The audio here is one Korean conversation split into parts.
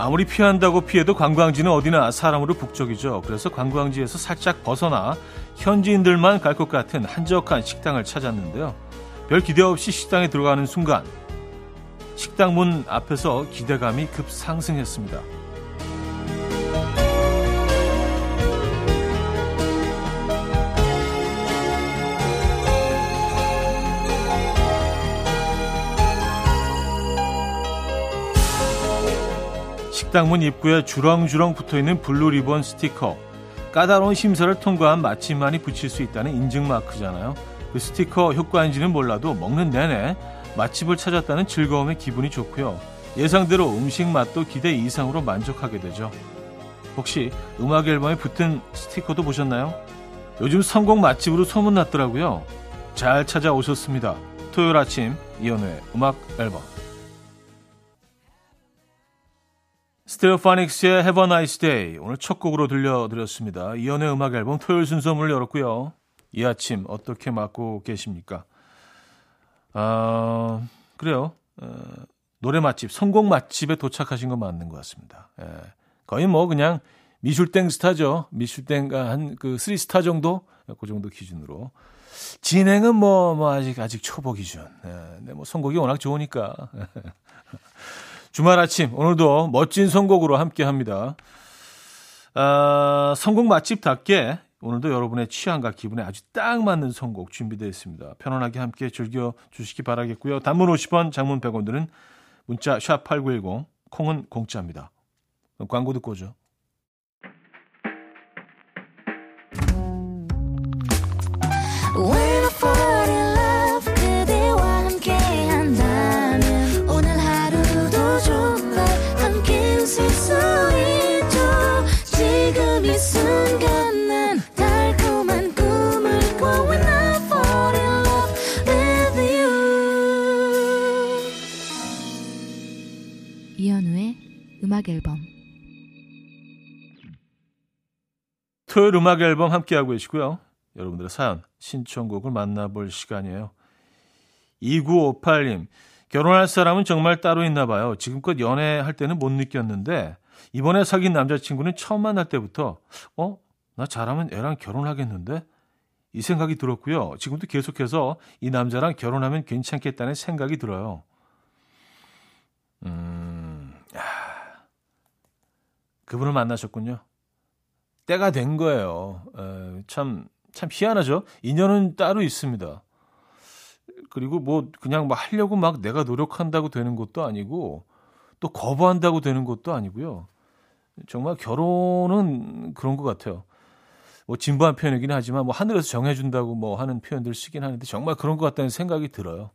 아무리 피한다고 피해도 관광지는 어디나 사람으로 북적이죠. 그래서 관광지에서 살짝 벗어나 현지인들만 갈 것 같은 한적한 식당을 찾았는데요. 별 기대 없이 식당에 들어가는 순간 식당 문 앞에서 기대감이 급상승했습니다. 식당 문 입구에 주렁주렁 붙어있는 블루 리본 스티커. 까다로운 심사를 통과한 맛집만이 붙일 수 있다는 인증 마크잖아요. 그 스티커 효과인지는 몰라도 먹는 내내 맛집을 찾았다는 즐거움에 기분이 좋고요. 예상대로 음식 맛도 기대 이상으로 만족하게 되죠. 혹시 음악 앨범에 붙은 스티커도 보셨나요? 요즘 성공 맛집으로 소문났더라고요. 잘 찾아오셨습니다. 토요일 아침 이연우의 음악 앨범 스테레오파닉스의 Have a Nice Day 오늘 첫 곡으로 들려드렸습니다. 이연의 음악 앨범 토요일 순서 문을 열었고요. 이 아침 어떻게 맞고 계십니까? 아 그래요. 어, 노래 맛집, 성공 맛집에 도착하신 거 맞는 것 같습니다. 예, 거의 뭐 그냥 미술땡 스타죠. 미술땡가 한그 3스타 정도? 그 정도 기준으로. 진행은 뭐, 뭐 아직, 아직 초보 기준. 예, 근데 뭐 선곡이 워낙 좋으니까. 주말 아침 오늘도 멋진 선곡으로 함께 합니다. 아, 선곡 맛집답게 오늘도 여러분의 취향과 기분에 아주 딱 맞는 선곡 준비되어 있습니다. 편안하게 함께 즐겨 주시기 바라겠고요. 단문 50원, 장문 100원 들은 문자 샵 8910, 콩은 공짜입니다. 광고 듣고 오죠. 음악 앨범 토요일 음악 앨범 함께하고 계시고요. 여러분들의 사연, 신청곡을 만나볼 시간이에요. 2958님, 결혼할 사람은 정말 따로 있나 봐요. 지금껏 연애할 때는 못 느꼈는데, 이번에 사귄 남자친구는 처음 만날 때부터, 어? 나 잘하면 애랑 결혼하겠는데? 이 생각이 들었고요. 지금도 계속해서 이 남자랑 결혼하면 괜찮겠다는 생각이 들어요. 음, 그분을 만나셨군요. 때가 된 거예요. 에, 참, 참 희한하죠? 인연은 따로 있습니다. 그리고 뭐 그냥 막 하려고 막 내가 노력한다고 되는 것도 아니고 또 거부한다고 되는 것도 아니고요. 정말 결혼은 그런 것 같아요. 뭐 진부한 표현이긴 하지만 뭐 하늘에서 정해준다고 뭐 하는 표현들 쓰긴 하는데 정말 그런 것 같다는 생각이 들어요.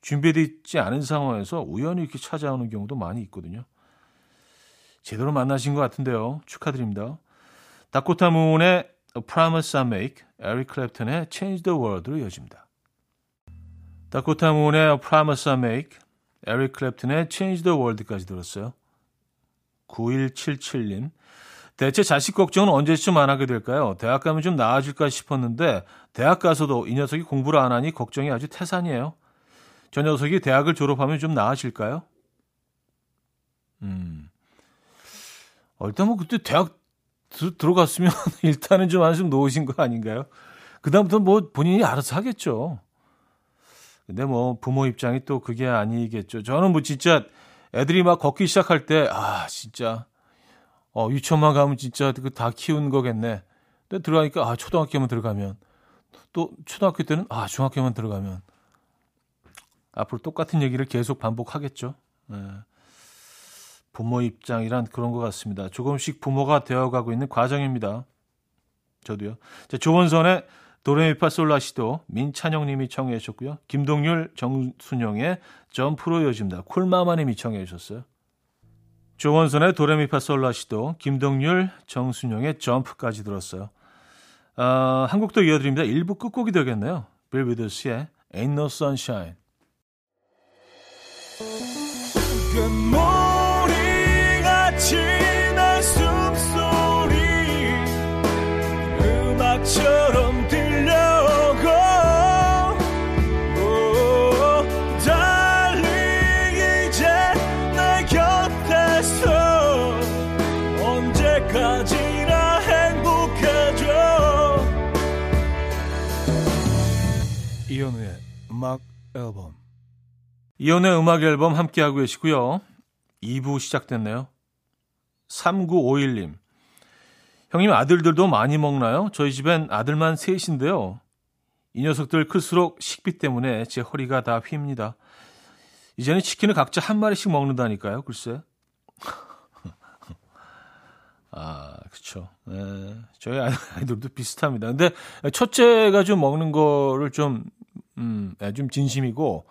준비되어 있지 않은 상황에서 우연히 이렇게 찾아오는 경우도 많이 있거든요. 제대로 만나신 것 같은데요. 축하드립니다. 다코타 문의 A Promise I Make, 에릭 클랩턴의 Change the World로 이어집니다. 다코타 문의 A Promise I Make, 에릭 클랩턴의 Change the World까지 들었어요. 9177님. 대체 자식 걱정은 언제쯤 안 하게 될까요? 대학 가면 좀 나아질까 싶었는데 대학 가서도 이 녀석이 공부를 안 하니 걱정이 아주 태산이에요. 저 녀석이 대학을 졸업하면 좀 나아질까요? 음. 어, 일단 뭐 그때 대학 드, 들어갔으면 일단은 좀 한숨 놓으신 거 아닌가요? 그다음부터 뭐 본인이 알아서 하겠죠. 근데 뭐 부모 입장이 또 그게 아니겠죠. 저는 뭐 진짜 애들이 막 걷기 시작할 때, 아, 진짜, 어, 유치원만 가면 진짜 그다 키운 거겠네. 근데 들어가니까, 아, 초등학교만 들어가면. 또 초등학교 때는, 아, 중학교만 들어가면. 앞으로 똑같은 얘기를 계속 반복하겠죠. 네. 부모 입장이란 그런 것 같습니다. 조금씩 부모가 되어가고 있는 과정입니다. 저도요. 자, 조원선의 도레미파솔라시도 민찬영 님이 청해 주셨고요. 김동률, 정순영의 점프로 이어집니다. 쿨마마 님이 청해 주셨어요. 조원선의 도레미파솔라시도, 김동률, 정순영의 점프까지 들었어요. 아, 한국도 이어드립니다. 일부 끝곡이 되겠네요. 빌 위더스의 Ain't No Sunshine. 앨범 이연우의 음악 앨범 함께하고 계시고요. 2부 시작됐네요. 3951님 형님 아들들도 많이 먹나요? 저희 집엔 아들만 셋인데요. 이 녀석들 클수록 식비 때문에 제 허리가 다 휩니다. 이제는 치킨을 각자 한 마리씩 먹는다니까요. 글쎄. 아, 그렇죠. 네, 저희 아이들도 비슷합니다. 근데 첫째가 좀 먹는 거를 좀, 음, 네, 좀 진심이고,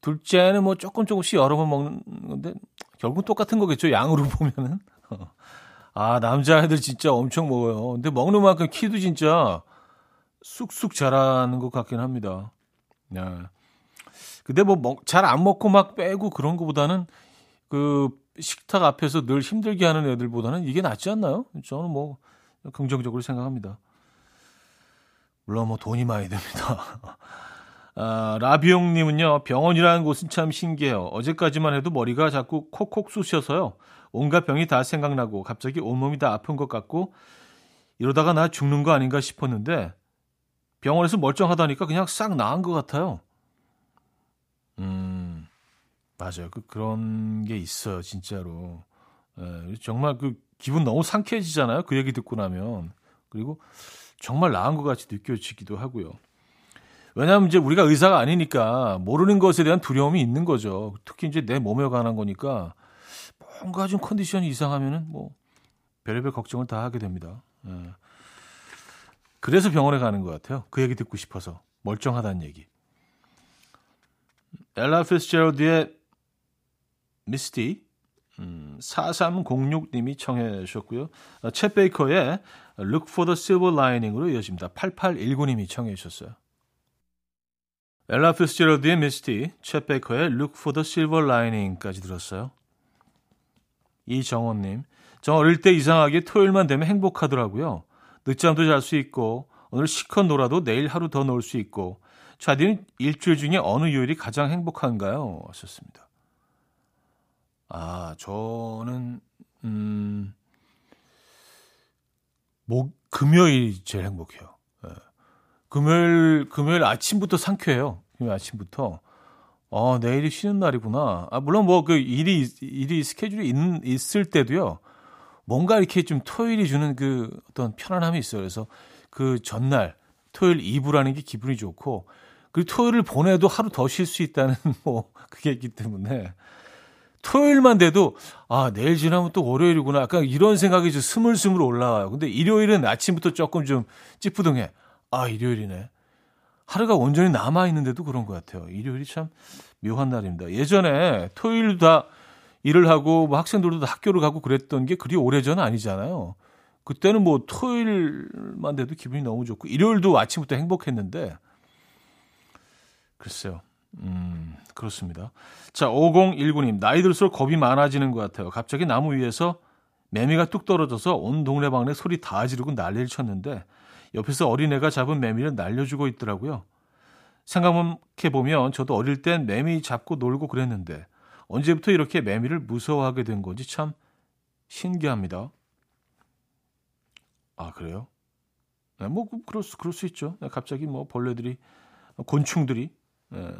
둘째는 뭐 조금 조금씩 여러 번 먹는 건데, 결국 똑같은 거겠죠. 양으로 보면은. 아, 남자애들 진짜 엄청 먹어요. 근데 먹는 만큼 키도 진짜 쑥쑥 자라는 것 같긴 합니다. 네. 근데 뭐 잘 안 먹고 막 빼고 그런 거보다는 그 식탁 앞에서 늘 힘들게 하는 애들보다는 이게 낫지 않나요? 저는 뭐 긍정적으로 생각합니다. 물론 뭐 돈이 많이 듭니다. 아, 라비용님은요, 병원이라는 곳은 참 신기해요. 어제까지만 해도 머리가 자꾸 콕콕 쑤셔서요. 온갖 병이 다 생각나고 갑자기 온몸이 다 아픈 것 같고 이러다가 나 죽는 거 아닌가 싶었는데 병원에서 멀쩡하다니까 그냥 싹 나은 것 같아요. 음, 맞아요. 그, 그런 게 있어요, 진짜로. 예, 정말 그 기분 너무 상쾌해지잖아요. 그 얘기 듣고 나면. 그리고 정말 나은 것 같이 느껴지기도 하고요. 왜냐하면 이제 우리가 의사가 아니니까 모르는 것에 대한 두려움이 있는 거죠. 특히 이제 내 몸에 관한 거니까 뭔가 좀 컨디션이 이상하면은 뭐 별의별 걱정을 다 하게 됩니다. 예. 그래서 병원에 가는 것 같아요. 그 얘기 듣고 싶어서 멀쩡하다는 얘기. 엘라 피스제럴드의 Misty 음, 4306님이 청해 주셨고요. 어, 챗 베이커의 Look for the Silver Lining으로 이어집니다. 8819님이 청해 주셨어요. 엘라 피스제럴드의 Misty, 챗 베이커의 Look for the Silver Lining까지 들었어요. 이정원님, 저 어릴 때 이상하게 토요일만 되면 행복하더라고요. 늦잠도 잘 수 있고 오늘 실컷 놀아도 내일 하루 더 놀 수 있고 좌디는 일주일 중에 어느 요일이 가장 행복한가요? 하셨습니다. 아, 저는, 음, 목, 금요일이 제일 행복해요. 네. 금요일, 금요일 아침부터 상쾌해요. 금요일 아침부터. 어, 내일이 쉬는 날이구나. 아, 물론 뭐 그 일이, 일이 스케줄이 있, 있을 때도요. 뭔가 이렇게 좀 토요일이 주는 그 어떤 편안함이 있어요. 그래서 그 전날, 토요일 이브라는 게 기분이 좋고, 그리고 토요일을 보내도 하루 더 쉴 수 있다는 뭐 그게 있기 때문에 토요일만 돼도 아 내일 지나면 또 월요일이구나 약간 이런 생각이 좀 스물스물 올라와요. 근데 일요일은 아침부터 조금 좀 찌푸둥해. 아 일요일이네. 하루가 온전히 남아 있는데도 그런 것 같아요. 일요일이 참 묘한 날입니다. 예전에 토요일 다 일을 하고 뭐 학생들도 다 학교를 가고 그랬던 게 그리 오래전 아니잖아요. 그때는 뭐 토요일만 돼도 기분이 너무 좋고 일요일도 아침부터 행복했는데 글쎄요. 음, 그렇습니다. 자, 5019님. 나이 들수록 겁이 많아지는 것 같아요. 갑자기 나무 위에서 매미가 뚝 떨어져서 온 동네방네 소리 다 지르고 난리를 쳤는데 옆에서 어린애가 잡은 매미를 날려주고 있더라고요. 생각해보면 저도 어릴 땐 매미 잡고 놀고 그랬는데 언제부터 이렇게 매미를 무서워하게 된 건지 참 신기합니다. 아, 그래요? 네, 뭐, 그럴 수, 그럴 수 있죠. 네, 갑자기 뭐 벌레들이, 곤충들이 예,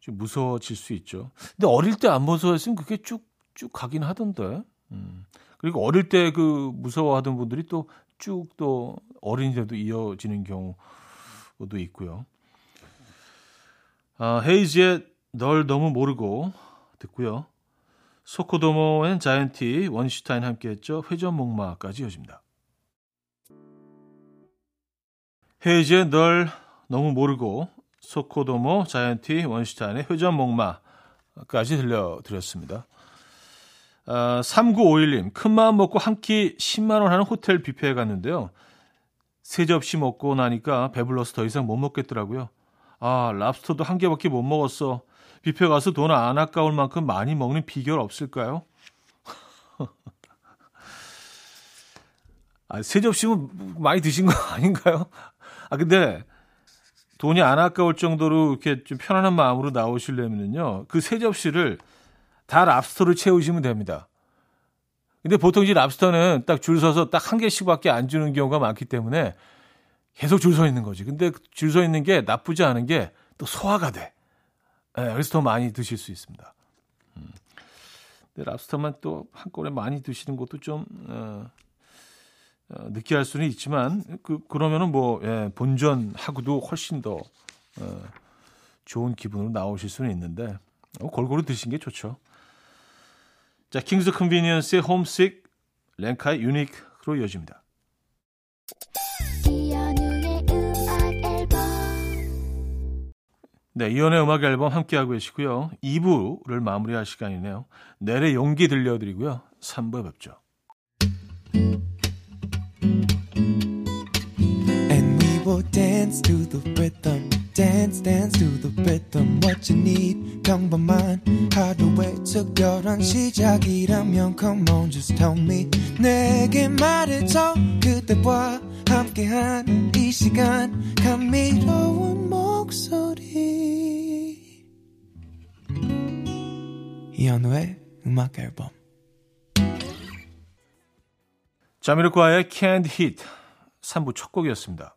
좀 무서워질 수 있죠. 근데 어릴 때 안 무서워했으면 그게 쭉 쭉 가긴 하던데. 음. 그리고 어릴 때 그 무서워하던 분들이 또 쭉또 어린이 때도 이어지는 경우도 있고요. 아, 헤이즈의 널 너무 모르고 듣고요. 소코도모엔 자이언티 원슈타인 함께했죠. 회전 목마까지 이어집니다. 헤이즈의 널 너무 모르고 소코도모, 자이언티, 원슈타인의 회전 목마까지 들려드렸습니다. 아, 3951님, 큰 마음 먹고 한 끼 10만원 하는 호텔 뷔페에 갔는데요. 세 접시 먹고 나니까 배불러서 더 이상 못 먹겠더라고요. 아, 랍스터도 한 개밖에 못 먹었어. 뷔페 가서 돈 안 아까울 만큼 많이 먹는 비결 없을까요? 아, 세 접시면 많이 드신 거 아닌가요? 아, 근데 돈이 안 아까울 정도로 이렇게 좀 편안한 마음으로 나오시려면요. 그 세 접시를 다 랍스터로 채우시면 됩니다. 근데 보통 이제 랍스터는 딱 줄 서서 딱 한 개씩밖에 안 주는 경우가 많기 때문에 계속 줄 서 있는 거지. 근데 줄 서 있는 게 나쁘지 않은 게 또 소화가 돼. 네, 그래서 더 많이 드실 수 있습니다. 음. 근데 랍스터만 또 한꺼번에 많이 드시는 것도 좀 어, 어, 느끼할 수는 있지만 그 그러면은 뭐 예, 본전하고도 훨씬 더 어, 좋은 기분으로 나오실 수는 있는데 어, 골고루 드신 게 좋죠. 자, Kings of Convenience의 Homesick, 랭카의 유닉으로 이어집니다. 네, 이연의 음악 앨범 함께하고 계시고요. 2부를 마무리할 시간이네요. 내래 용기 들려드리고요. 3부에 뵙죠. And we will dance to the rhythm. Dance dance to the rhythm what you need. 평범한 하루의 특별한 시작이라면 come on just tell me. 내게 말해줘 그대와 함께한 이 시간. 감미로운 목소리. 이현우의 음악 앨범. 자미로과의 Can't Hit 3부 첫 곡이었습니다.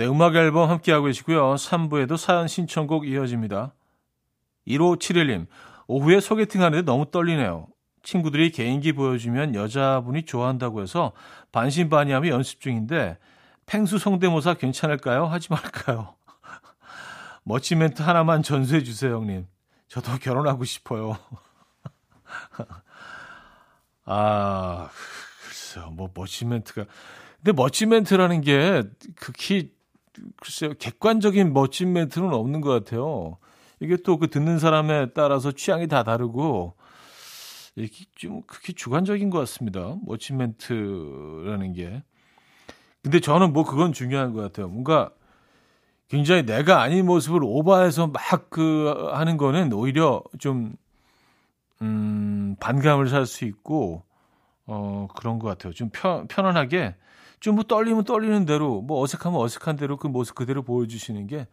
네, 음악 앨범 함께하고 계시고요. 3부에도 사연 신청곡 이어집니다. 1571님, 오후에 소개팅 하는데 너무 떨리네요. 친구들이 개인기 보여주면 여자분이 좋아한다고 해서 반신반의하며 연습 중인데 팽수 성대모사 괜찮을까요? 하지 말까요? 멋진 멘트 하나만 전수해 주세요, 형님. 저도 결혼하고 싶어요. 아, 글쎄요, 뭐 멋진 멘트가. 근데 멋진 멘트라는 게 극히 글쎄요, 객관적인 멋진 멘트는 없는 것 같아요. 이게 또 그 듣는 사람에 따라서 취향이 다 다르고, 이게 좀 그렇게 주관적인 것 같습니다. 멋진 멘트라는 게. 근데 저는 뭐 그건 중요한 것 같아요. 뭔가 굉장히 내가 아닌 모습을 오버해서 막 그 하는 거는 오히려 좀, 음, 반감을 살 수 있고, 어, 그런 것 같아요. 좀 편, 편안하게 좀 뭐 떨리면 떨리는 대로 뭐 어색하면 어색한 대로 그 모습 그대로 보여주시는 게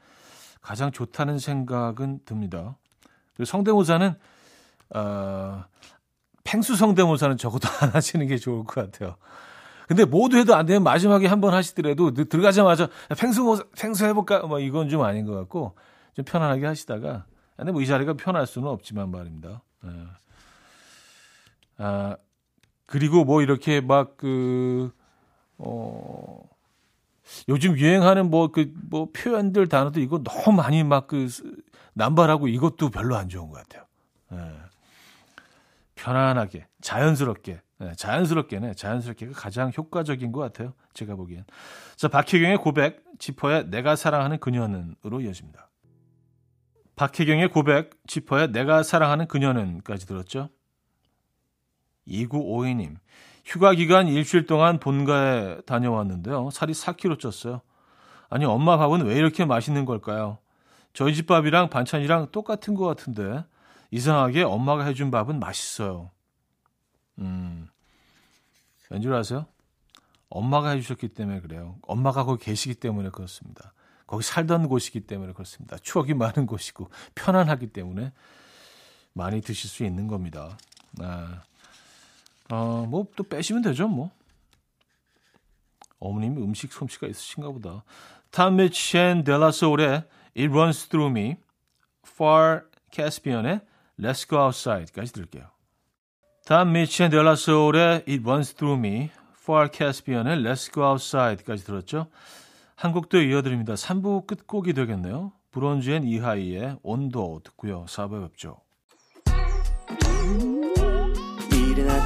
가장 좋다는 생각은 듭니다. 그리고 성대모사는 어, 팽수 성대모사는 적어도 안 하시는 게 좋을 것 같아요. 근데 모두 해도 안 되면 마지막에 한 번 하시더라도 들어가자마자 팽수 팽수 해볼까 뭐 이건 좀 아닌 것 같고 좀 편안하게 하시다가 근데 뭐 이 자리가 편할 수는 없지만 말입니다. 네. 아 그리고 뭐 이렇게 막 그 어, 요즘 유행하는 뭐, 그, 뭐, 표현들, 단어들, 이거 너무 많이 막 그, 남발하고 이것도 별로 안 좋은 것 같아요. 예. 편안하게, 자연스럽게, 예, 자연스럽게네, 자연스럽게가 가장 효과적인 것 같아요. 제가 보기엔. 자, 박혜경의 고백, 지퍼의 내가 사랑하는 그녀는으로 이어집니다. 박혜경의 고백, 지퍼의 내가 사랑하는 그녀는까지 들었죠. 2952님. 휴가 기간 일주일 동안 본가에 다녀왔는데요. 살이 4kg 쪘어요. 아니, 엄마 밥은 왜 이렇게 맛있는 걸까요? 저희 집 밥이랑 반찬이랑 똑같은 것 같은데, 이상하게 엄마가 해준 밥은 맛있어요. 음, 왠줄 아세요? 엄마가 해주셨기 때문에 그래요. 엄마가 거기 계시기 때문에 그렇습니다. 거기 살던 곳이기 때문에 그렇습니다. 추억이 많은 곳이고 편안하기 때문에 많이 드실 수 있는 겁니다. 아, 어, 뭐또 빼시면 되죠, 뭐. 어머님 음식 솜씨가 있으신가 보다. 탐미첸 델라소울의 It Runs Through Me, Far Caspian의 Let's Go Outside까지 들을게요. 탐미첸 델라소울의 It Runs Through Me, Far Caspian의 Let's Go Outside까지 들었죠. 한국도 이어드립니다. 3부 끝곡이 되겠네요. 브론즈앤 이하이의 온도 듣고요. 4부에 뵙죠.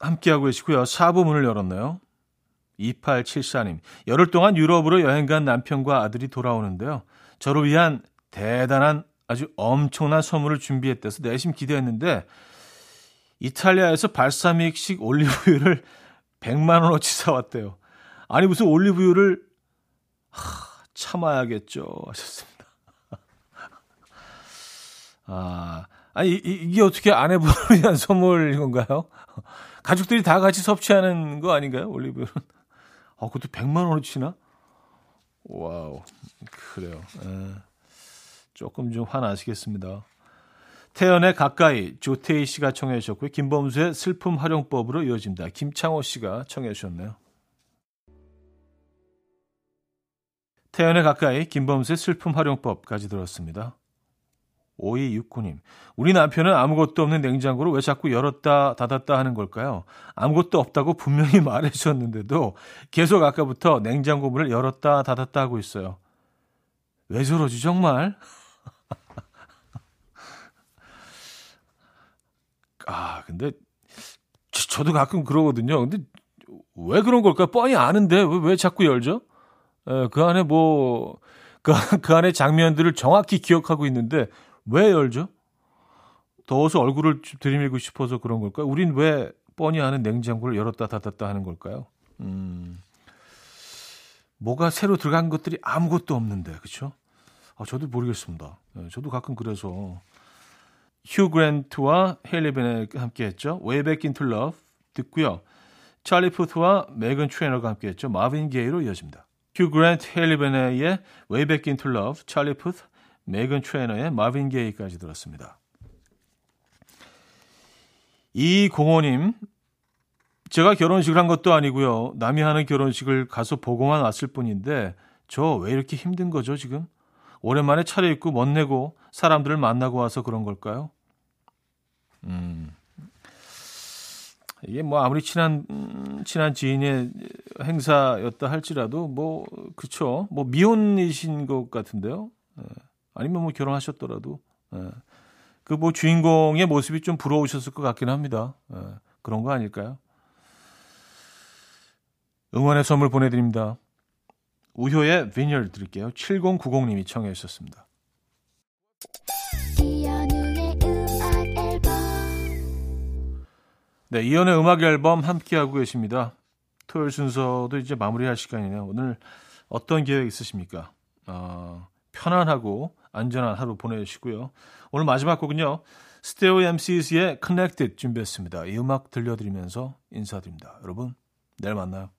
함께하고 계시고요. 4부 문을 열었네요. 2874님. 열흘 동안 유럽으로 여행 간 남편과 아들이 돌아오는데요. 저를 위한 대단한 아주 엄청난 선물을 준비했대서 내심 기대했는데 이탈리아에서 발사믹식 올리브유를 100만 원어치 사왔대요. 아니 무슨 올리브유를 하, 참아야겠죠 하셨습니다. 아, 아니 이, 이게 어떻게 아내분을 위한 선물인 건가요? 가족들이 다 같이 섭취하는 거 아닌가요? 올리브유는. 아, 그것도 100만 원어치나? Wow. 그래요. 에, 조금 좀 화나시겠습니다. 태연의 가까이 조태희 씨가 청해 주셨고요. 김범수의 슬픔 활용법으로 이어집니다. 김창호 씨가 청해 주셨네요. 태연의 가까이 김범수의 슬픔 활용법까지 들었습니다. 5269님. 우리 남편은 아무것도 없는 냉장고를 왜 자꾸 열었다 닫았다 하는 걸까요? 아무것도 없다고 분명히 말해 주셨는데도 계속 아까부터 냉장고 문을 열었다 닫았다 하고 있어요. 왜 저러지 정말? 아, 근데 저 도 가끔 그러거든요. 근데 왜 그런 걸까? 뻔히 아는데 왜, 왜 자꾸 열죠? 에, 그 안에 뭐, 그, 그 안에 장면들을 정확히 기억하고 있는데 왜 열죠? 더워서 얼굴을 들이밀고 싶어서 그런 걸까요? 우린 왜 뻔히 아는 냉장고를 열었다 닫았다 하는 걸까요? 음, 뭐가 새로 들어간 것들이 아무것도 없는데, 그렇죠? 아, 저도 모르겠습니다. 네, 저도 가끔 그래서 휴 그랜트와 헤일리 베넷 함께 했죠. Way Back Into Love 듣고요. 찰리 푸스와 메건 트레이너가 함께 했죠. 마빈 게이로 이어집니다. 휴 그랜트, 헤일리 베넷의 Way Back Into Love, 찰리 푸스, 메건 트레이너의 마빈 게이까지 들었습니다. 이공호님, 제가 결혼식을 한 것도 아니고요. 남이 하는 결혼식을 가서 보고만 왔을 뿐인데 저 왜 이렇게 힘든 거죠 지금? 오랜만에 차려입고 멋내고 사람들을 만나고 와서 그런 걸까요? 음. 이게 뭐 아무리 친한 음, 친한 지인의 행사였다 할지라도 뭐 그쵸 뭐 미혼이신 것 같은데요. 예. 아니면 뭐 결혼하셨더라도 예. 그뭐 주인공의 모습이 좀 부러우셨을 것 같긴 합니다. 예. 그런 거 아닐까요? 응원의 선물 보내드립니다. 우효의 비니얼 드릴게요. 7090님이 청해 주셨습니다. 네, 이연의 음악 앨범 함께하고 계십니다. 토요일 순서도 이제 마무리할 시간이네요. 오늘 어떤 계획 있으십니까? 어, 편안하고 안전한 하루 보내시고요. 오늘 마지막 곡은요. 스테오 MC의 Connected 준비했습니다. 이 음악 들려드리면서 인사드립니다. 여러분, 내일 만나요.